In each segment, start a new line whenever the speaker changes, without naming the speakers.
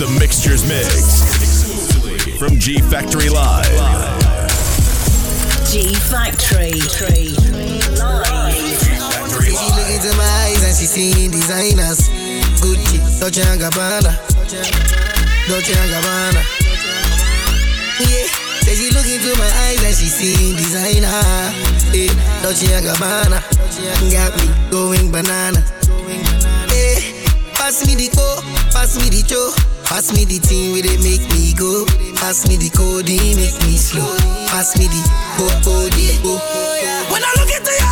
The mixture's mix From G Factory Live.
G Factory. Live.
She look into my eyes and she seeing designers. Gucci, Dolce and Gabbana. Dolce and Gabbana. Yeah. Say she look into my eyes and she seeing designer. Hey, yeah. Dolce and Gabbana. Got me going banana. Hey, pass me the co, pass me the cho. Pass me the thing where they make me go. Pass me the code, make me slow. Pass me the oh
oh the oh. oh, oh,
oh when I look into your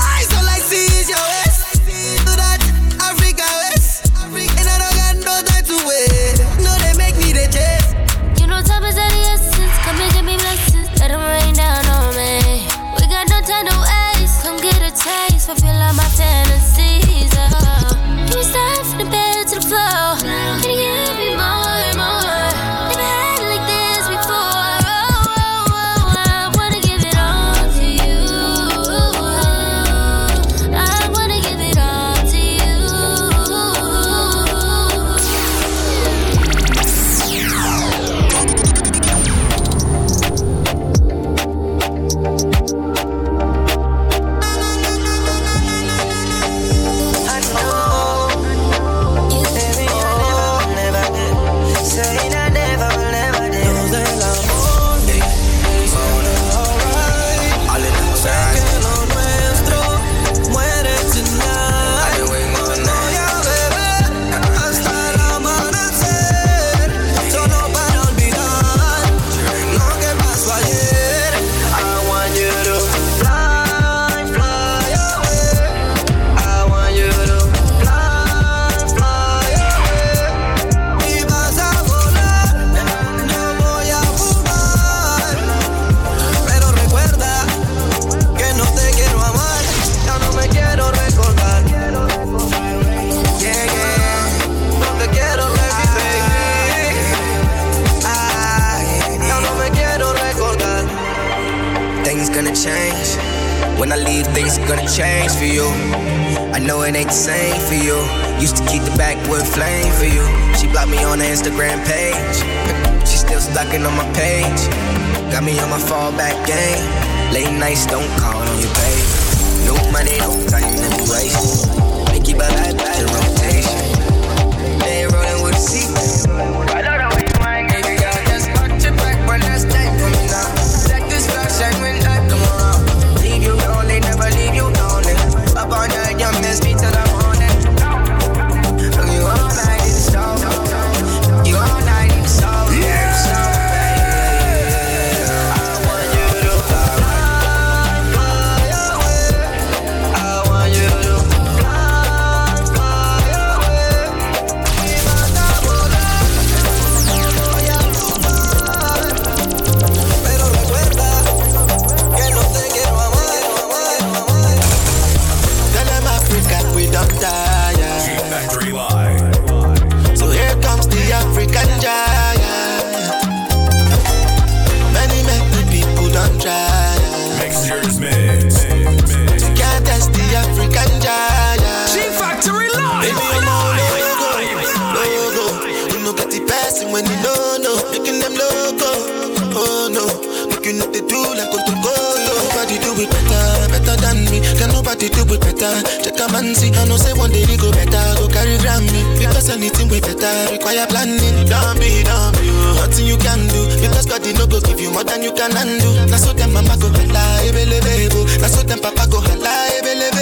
it ain't the same for you. Used to keep the backwood flame for you. She blocked me on her Instagram page. She still stalking on my page. Got me on my fallback game. Late nights don't call on your babe. No money, no time to be wasted. Make you bye bye. to
do it better. Check a man see, I know say one day we go better. Go carry Grammy, because anything we better require planning. Don't be, don't be, nothing you can do. Because God did not go give you more than you can undo. Now so them mama go hala, ebelebebo. Now so them papa go
hala, ebelebebo.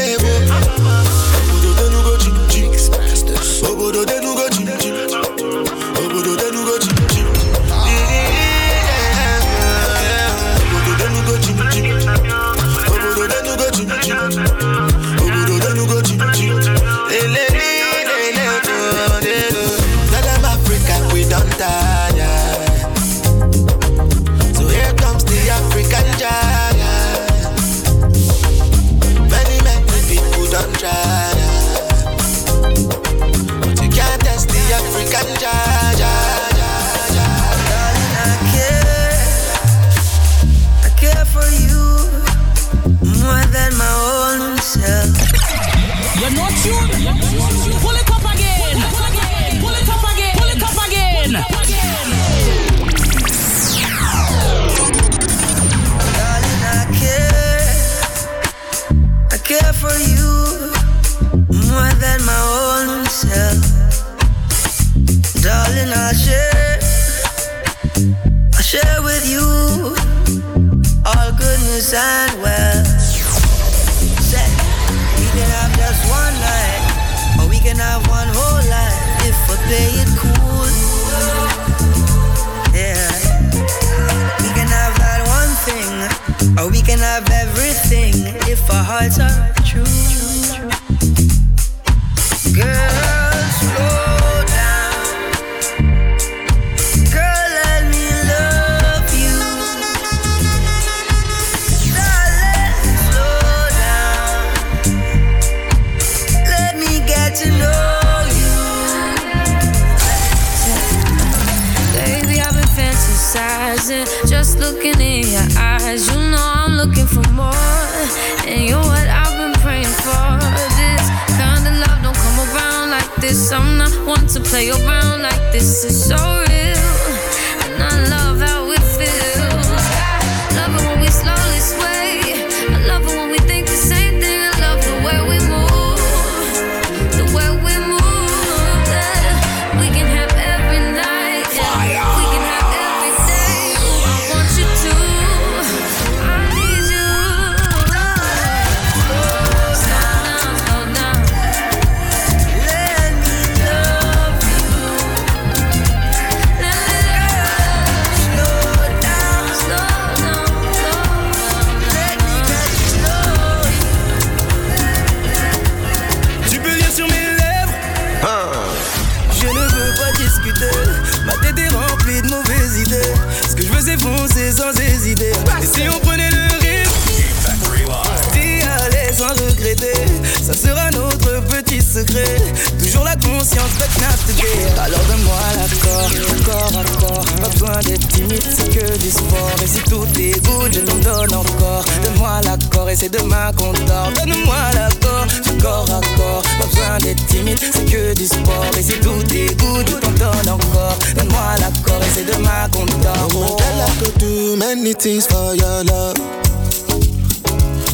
things for your love.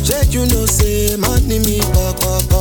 check you know, say money me pop
up.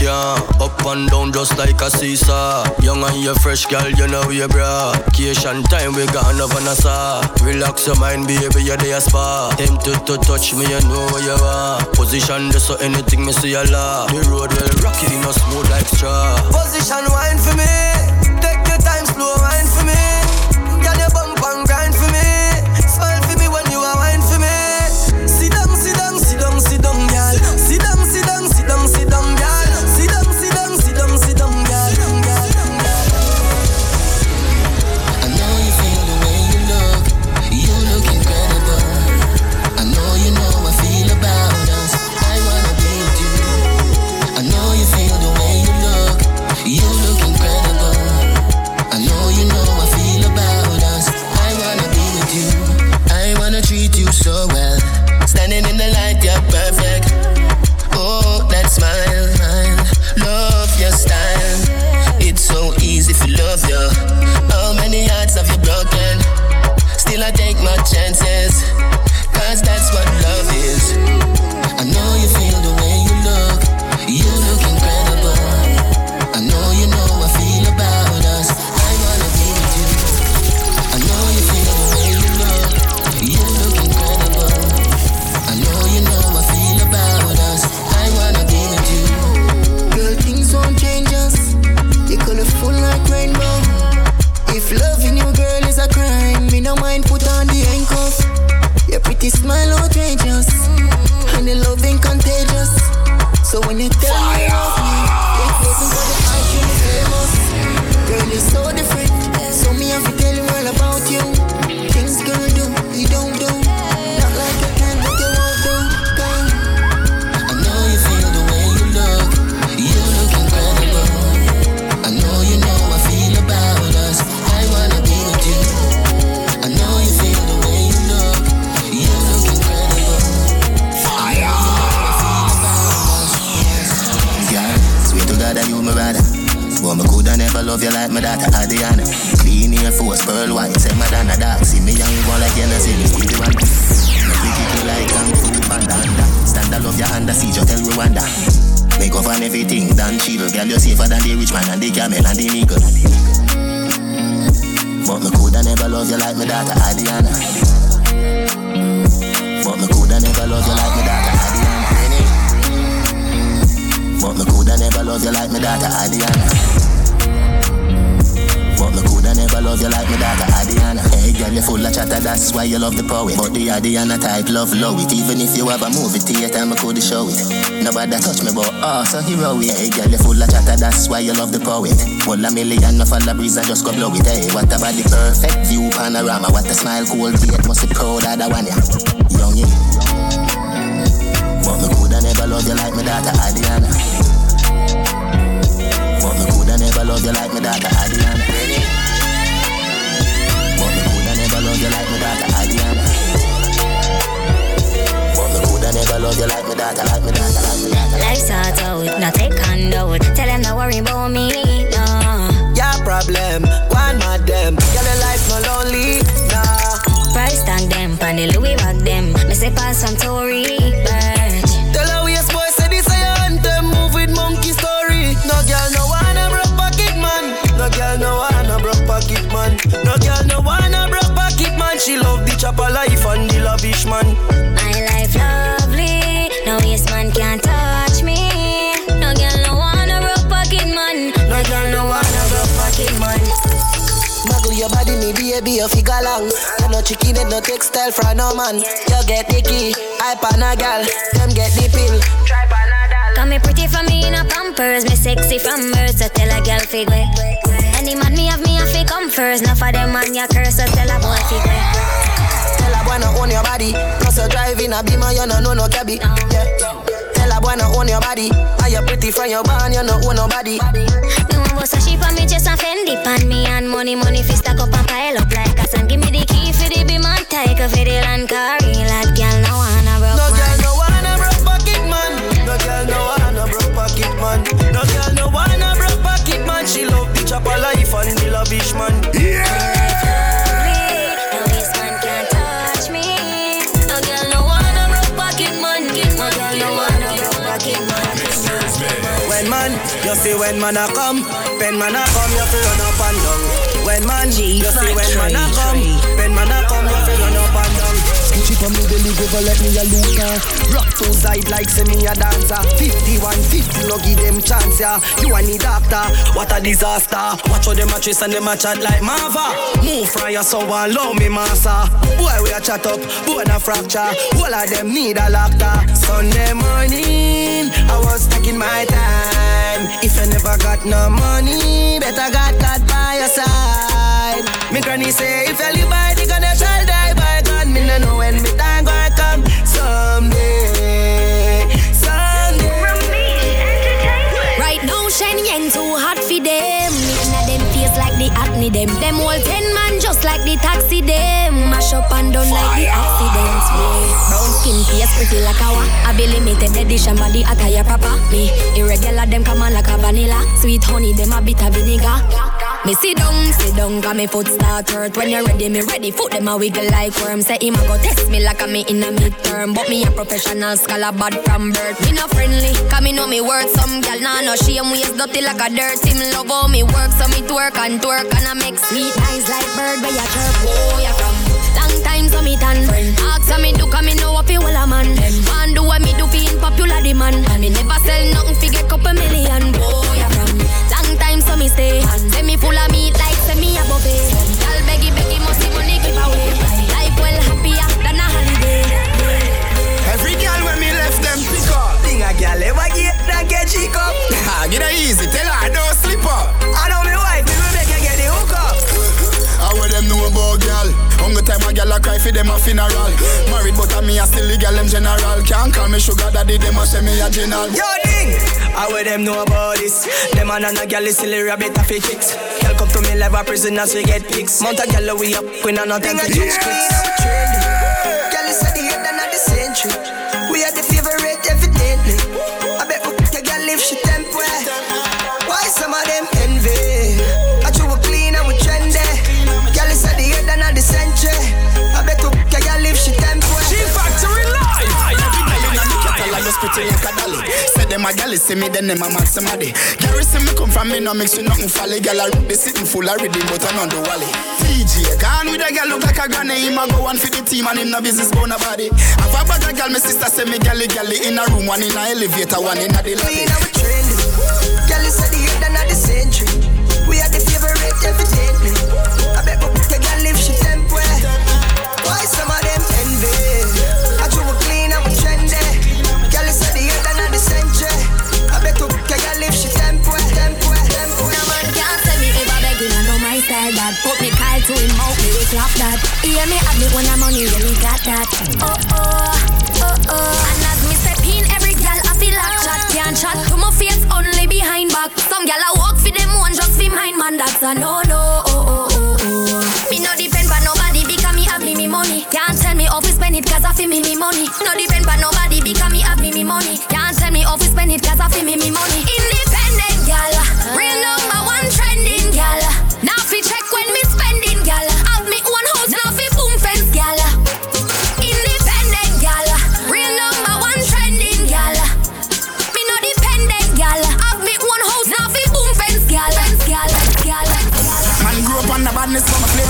you
can. Up and down just like a seesaw. Young and you fresh, girl, you know you bra. Cation time, we got another NASA. Relax your mind, baby, you're there spa. Tempted to touch me, you know where you are. Position this so anything me see a lot. The road
will rock you,
you know
smooth like straw. Position wine for me. But the Adiana type love low it. Even if you have a movie theater, me coulda show it. Nobody touch me, but oh, so hero it. Hey girl, you full of chatter, that's why you love the poet. Well, a million of the breeze, I just go blow it. Hey, what about the perfect view panorama? What a smile, cold beard, must be proud of the one yeah. But me coulda never love you like my daughter Adiana. But me coulda never love you like my daughter Adiana. But me coulda never love you like my daughter Adiana. Never love you like my daughter, like my daughter, like my daughter.
Life's hard out, not take handout. Tell them not worry about me, no.
Your problem, one mad them. Girl, your life no lonely, nah.
Price tag them, pan the Louis bag them. Me say pass some Tory Burch.
Tell her we boy say this a your anthem. Move with monkey story. No girl no wanna broke pocket man. No girl no wanna broke pocket man. No girl no wanna broke pocket man. She love the chopper life and the lavish man.
My life lovely, no waste man can't touch me. No girl no wanna broke pocket man.
No girl no wanna broke pocket man. Muggle your body, me baby, you figure long. You no chicken, it no textile from no man. You get the key, I pan a gal, them get the pill. Try panadol.
Come me pretty for me in a pampers, me sexy from birth, so tell a girl figure. Any man me have me a fi come first, not for them man ya curse, so tell a boy figure.
Tell a boy no own your body. Plus you driving a beamer, you no know no cabby. Yeah. Tell a boy no own your body. Are you pretty from your barn, you no own nobody.
Want bust a sheep on me chest and Fendi pan me and money money fi stack up and pile up like a sun. Give me the key for the beam and take a for the land carry like girl no wanna broke
No girl
man.
no wanna broke pocket man. No girl no wanna broke pocket man. No girl no wanna broke pocket man. She love the chopper life and the lavish man. When man a come, when man a come, you feel run up and down. When man, you see when man a come, pen man a From me belly go let me a look her. Rock to side like say me a dancer. 51, 50, no give them chance yeah. You a need doctor, what a disaster. Watch how them a trace and them a chat like Mava. Move from your so and love me massa. Boy we a chat up, boy a fracture. All of them need a doctor. Sunday morning, I was taking my time. If you never got no money, better got God by your side. Me granny say if you live by the gun, you shall die by God. Me no know when me time gonna come someday, someday.
Right now, shiny young too hot for them. Inna them face like the acne them. Them all ten man just like the taxi them. Mash up and done like the accidents. Yeah. Brown skin face pretty like a wa. I be limited edition body attire proper. Me irregular them come on like a vanilla. Sweet honey them a bit of vinegar. Me sit down, sit down, got me foot start hurt. When you ready, me ready. Foot them a wiggle like worm. Say him a go test me like a me in a midterm. But me a professional scholar, bad from birth. Me no friendly, cause me know me worth. Some gal nah no shame waist dirty like a dirt. Him love how me work, so me twerk and twerk and I make sweet eyes like bird where you chirp. Oh, you from long time so me tan friend. Ask me do, cause me know what fi wall a man. Man do what me do fi in popular demand. And me never sell nothing fi get couple million. Oh, you from long time so me stay. And
girl for them a funeral. Married but a me a still the girl them general. Can't call me sugar daddy, them a say me a general.
Yo, ding! How will them know about this? Them man and a gal is silly rabbit a fit chicks. Girl come to me live a prisoners we get pics. Mount a gal we up, we not nothing to chicks quicks. Them
a galley, see me, then them a mad somebody. Gary see me come from me, no mix with nothing folly. Girl, I root the sitting full of rhythm, but I'm on the wally. DJ, gone with a girl look like a granny. Him a go on for the team and him no business bone nobody. Have a of girl, my sister say me galley galley in a room, one in a elevator, one in a the lobby.
We know we trending. Girl, you say the and not the century. We are the favorite, evidently.
Me to him mouth, me we clap that. Hear me have me when I'm money, yeah me got that. Oh oh, oh oh. And as me step in, every gal I feel like chat Can't chat to my face, only behind back. Some gal I walk for them one, just for mine man That's a no no, oh oh oh oh. Me no depend on nobody because me have me me money. Can't tell me how to spend it cause I feel me me money. No depend on nobody because me have me me money. Can't tell me how to spend it cause I feel me me money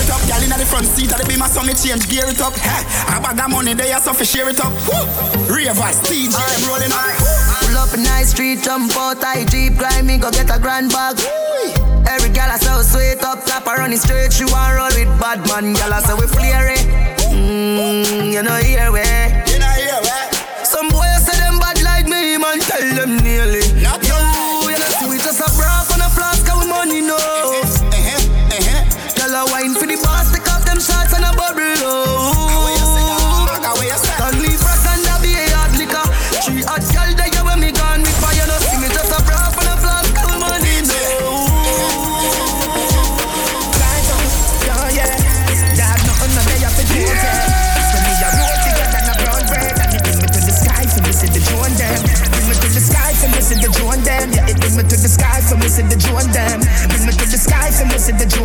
it up. Girl inna the front seat of the beamer, so me change gear it up. Hey, a bag of money there, so fi share it up. Woo! Ravers, TG, them rolling up.
Pull up in nice street, jump out, I jeep, grind me, go get a grand bag. Every gal I so sweet up top, I run it straight, she want roll with bad man, gal I say we flare it. Mmm, you know here we.
You know here we.
Some boys say them bad like me, man, tell them nearly. For the
Joan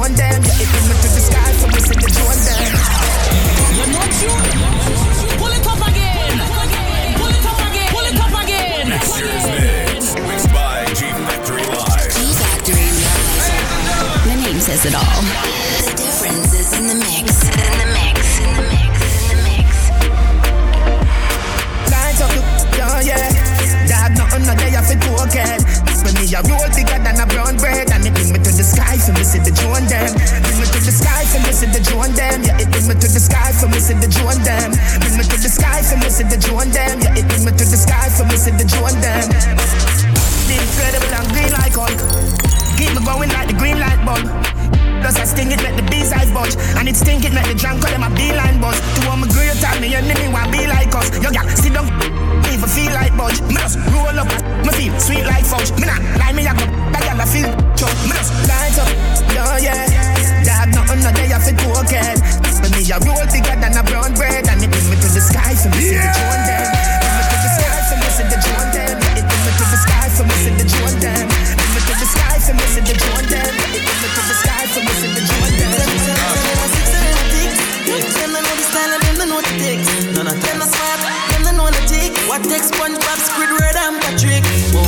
bring me to the sky for me see the Joan them. Bring me to the sky for me see the Joan them. Yeah, it bring me to the sky for me see the Joan them.
The
incredible and green like Hulk. Keep me going like the green light bulb. Plus I sting it, make the bees I budge And it stink it, make the drunk call them a beeline buzz To all my great time, me enemy want be like us Yo gal, sit down, even feel like budge Me just roll up, me feel sweet like fudge Me not lie, me a go, I feel chug Me just light up, yeah, yeah Dog, nothing no day I feel cocaine But me a roll bigger than a brown bread And it bring me to the sky for me see the Joan them Bring me to the sky for me see the Joan them Yeah, it bring me to the sky for me see the Joan them Bring me to the sky for me see the Joan them Yeah, it bring me to the sky for me see the Joan them
Them they know the style and them they know the tick. None of them are smart, them they know the tick. What takes SpongeBob, Squidward and Patrick? Whoa.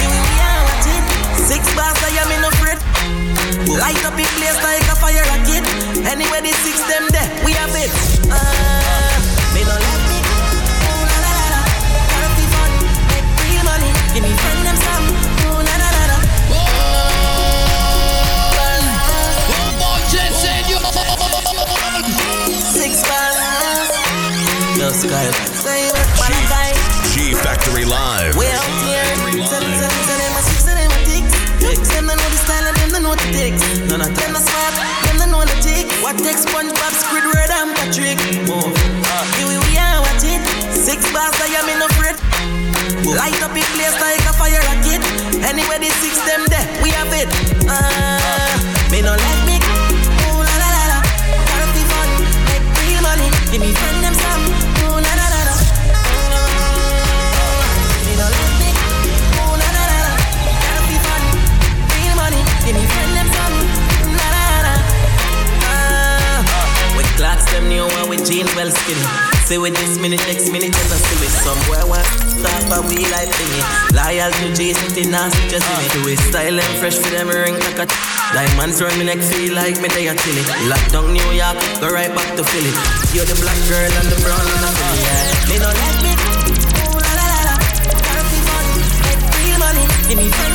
Here we are, what it? Six bars, Light up in place like a fire rocket. Anyway, the six them there, we have it. Uh, me no let me go. Oh, la, la, la, la. Gotta be fun, make real money. Give me friend them some. La, la, la, la. Six bars. No sky. Say what, what a guy.
G Factory Live.
We out here. Know the. None of them are smart, them they know the tick. What takes SpongeBob, Squidward and Patrick? Uh, here we are, what it? Six bars, I am in a fret. Light up in place like a fire rocket. Anyway, the six them there, we have it. Uh, me no let me them new one with jean well skin.
Say with this minute, next minute, just a see with some boy one stop a we like thingy. Loyal to J city, nasty just in it. Do it style and fresh for them ring like a t- Diamonds round me neck, feel like me they a till it. Lockdown New York, go right back to Philly. You're the black girl and the brown and the Philly. Yeah. Me no like me. Ooh la la la la. Can't be money, make real money. Give me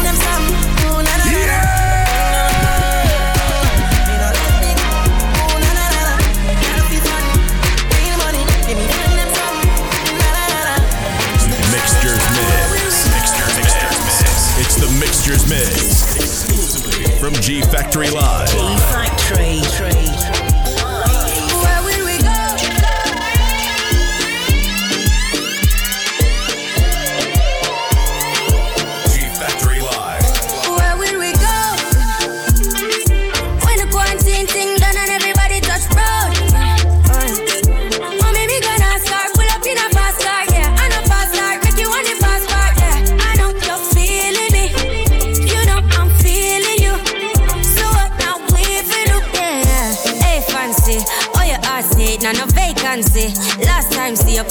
mixtures mix exclusively from G Factory Live. G Factory.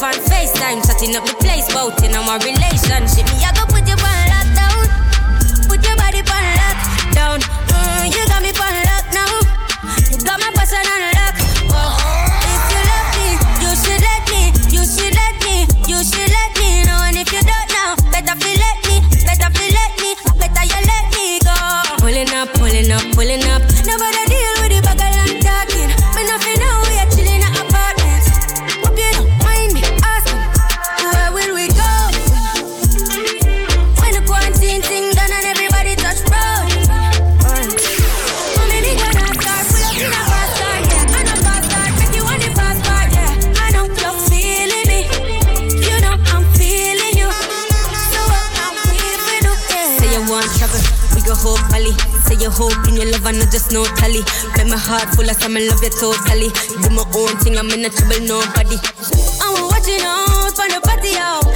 on FaceTime, chatting up the place, boating on my relationship. Me, I go your love and I
just know tally. Make my heart full of some I love you totally. Do my own thing, I'm in a trouble, nobody.
I'm watching out for the party out.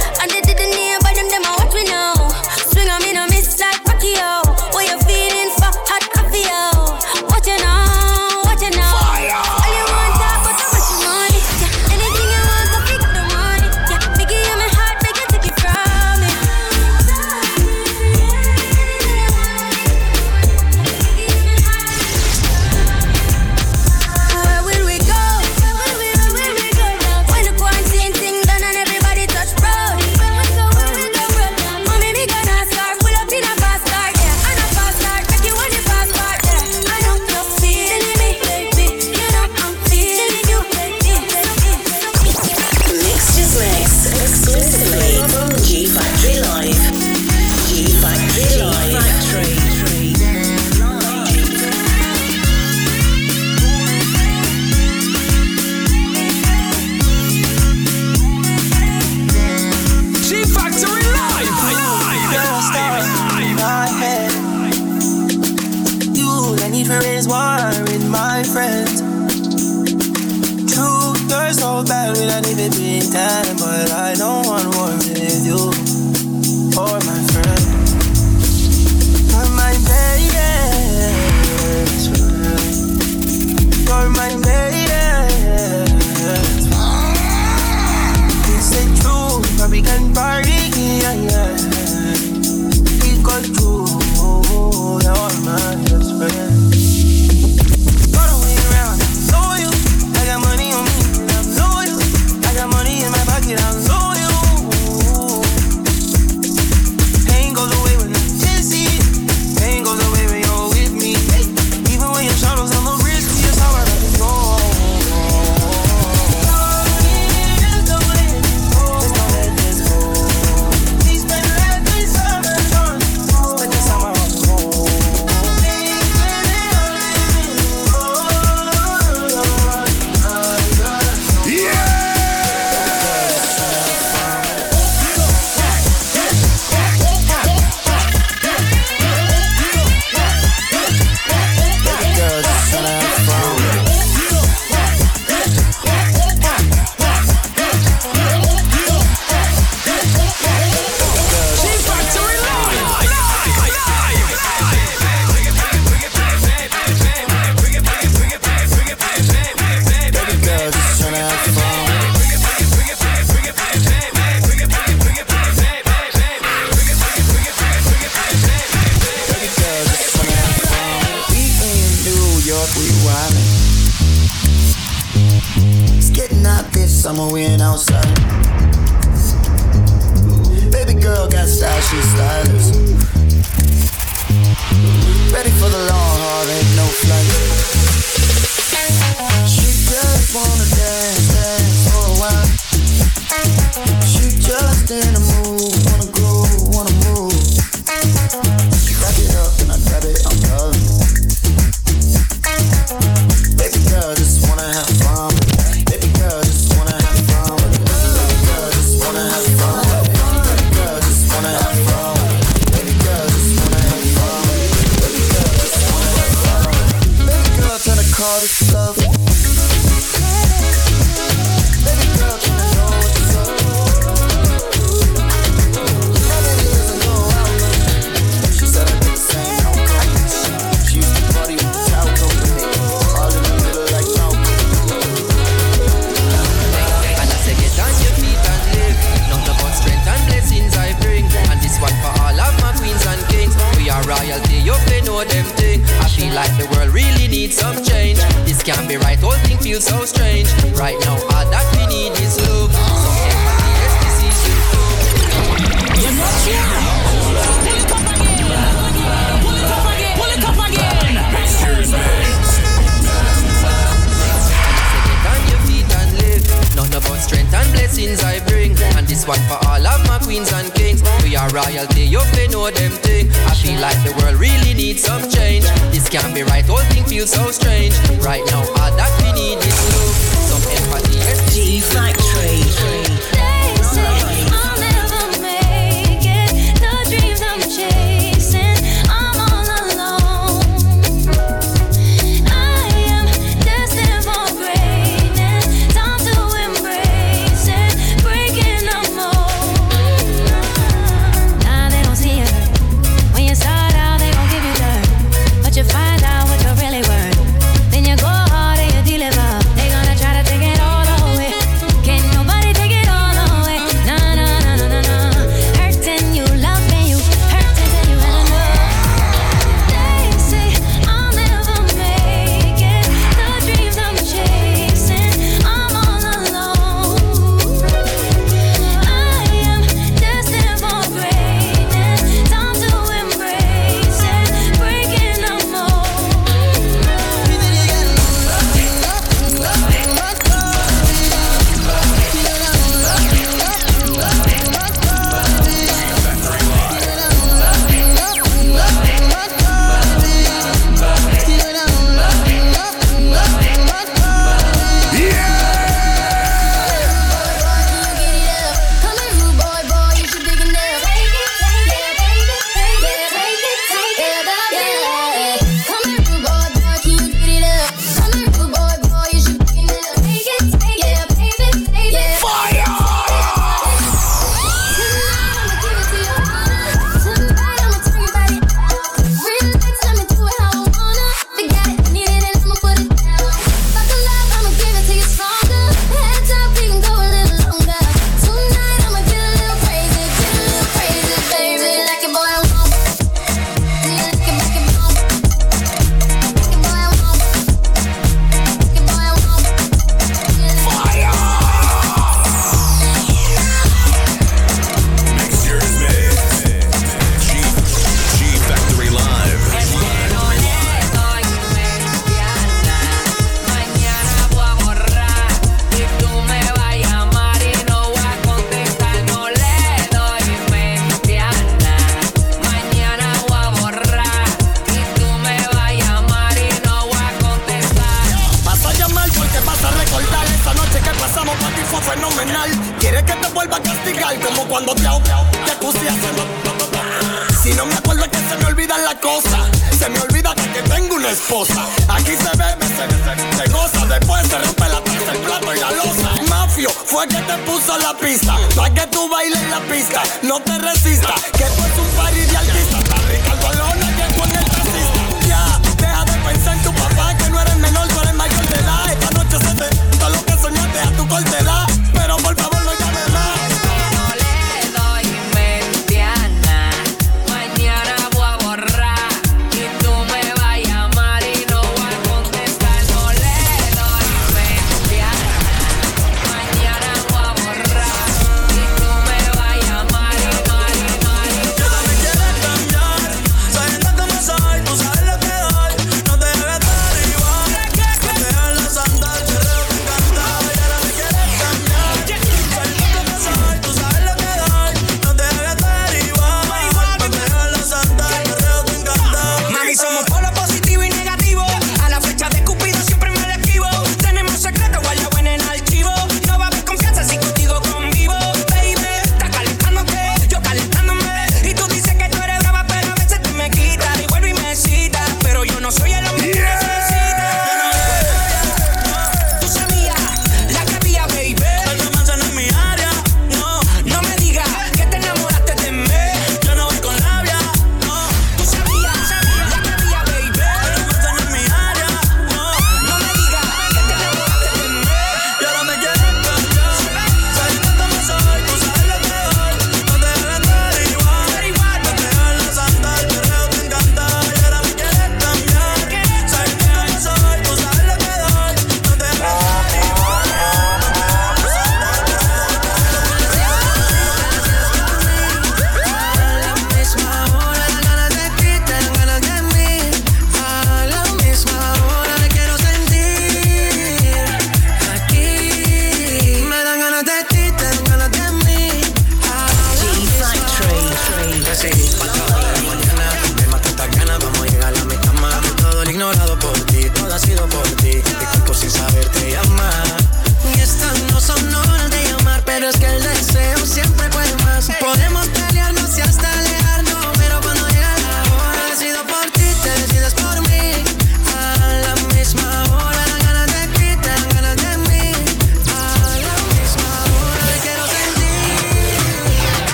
time.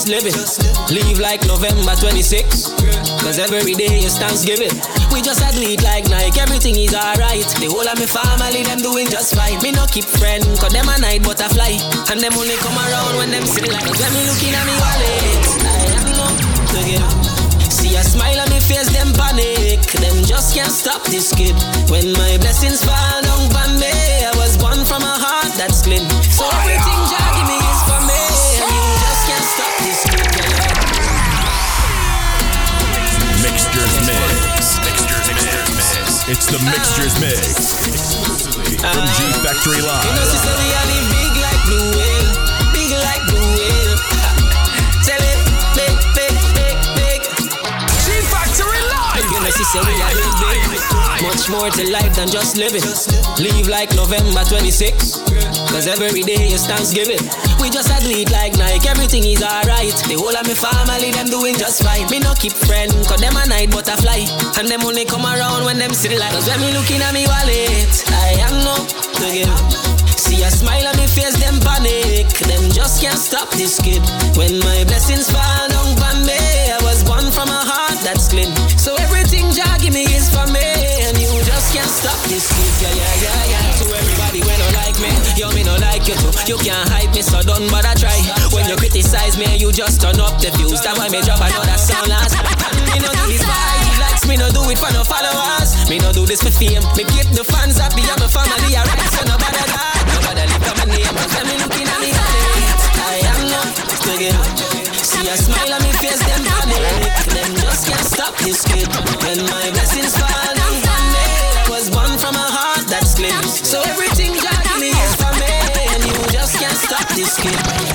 Just living. Leave like November 26. Cause every day is Thanksgiving. We just do it like Nike, everything is alright. The whole of my family, them doing just fine. Me no keep friend, cause them a night butterfly. And them only come around when them see like. When me looking at me wallet, I am not to give. See a smile on me face, them panic. Them just can't stop this kid. When my blessings
Mixtures Mix. From G Factory Live.
We are big. Much more to life than just living. Leave like November 26. Cause every day is Thanksgiving. We just do it like Nike, everything is alright. The whole of my family, them doing just fine. Me no keep friend, cause them a night butterfly. And them only come around when them see the light. Cause when me looking at me wallet, I am no to give. See a smile on me face, them panic. Them just can't stop this kid. When my blessings fall down on me, I was born from a heart that's clean. You too. You can't hype me, so don't bother try. When you criticize me, you just turn up the views. That's why me drop another song last. And me no for hype likes, me no do it for no followers. Me no do this for fame. Me keep the fans happy my family alright. So no bother that, no bother lift up my name. Cause me, I am not again. See a smile on me face, them panic. Them just can't stop this kid. When my blessings fall down on me, I was born from a heart that's clean. So everything can't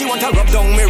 She want to rub down me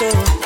so.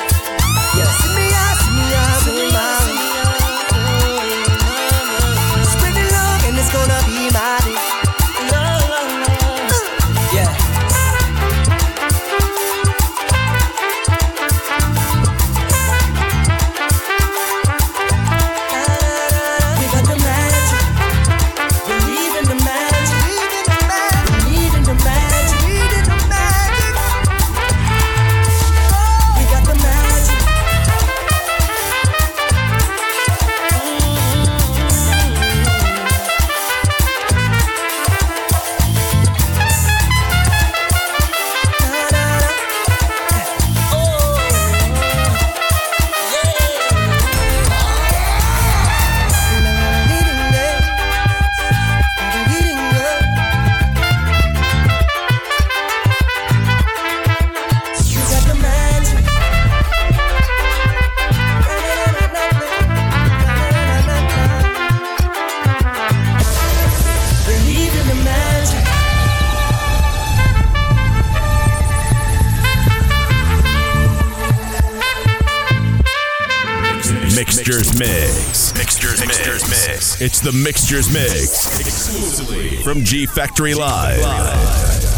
It's the
Mixture's Mix,
exclusively from G Factory Live.
G Factory Live.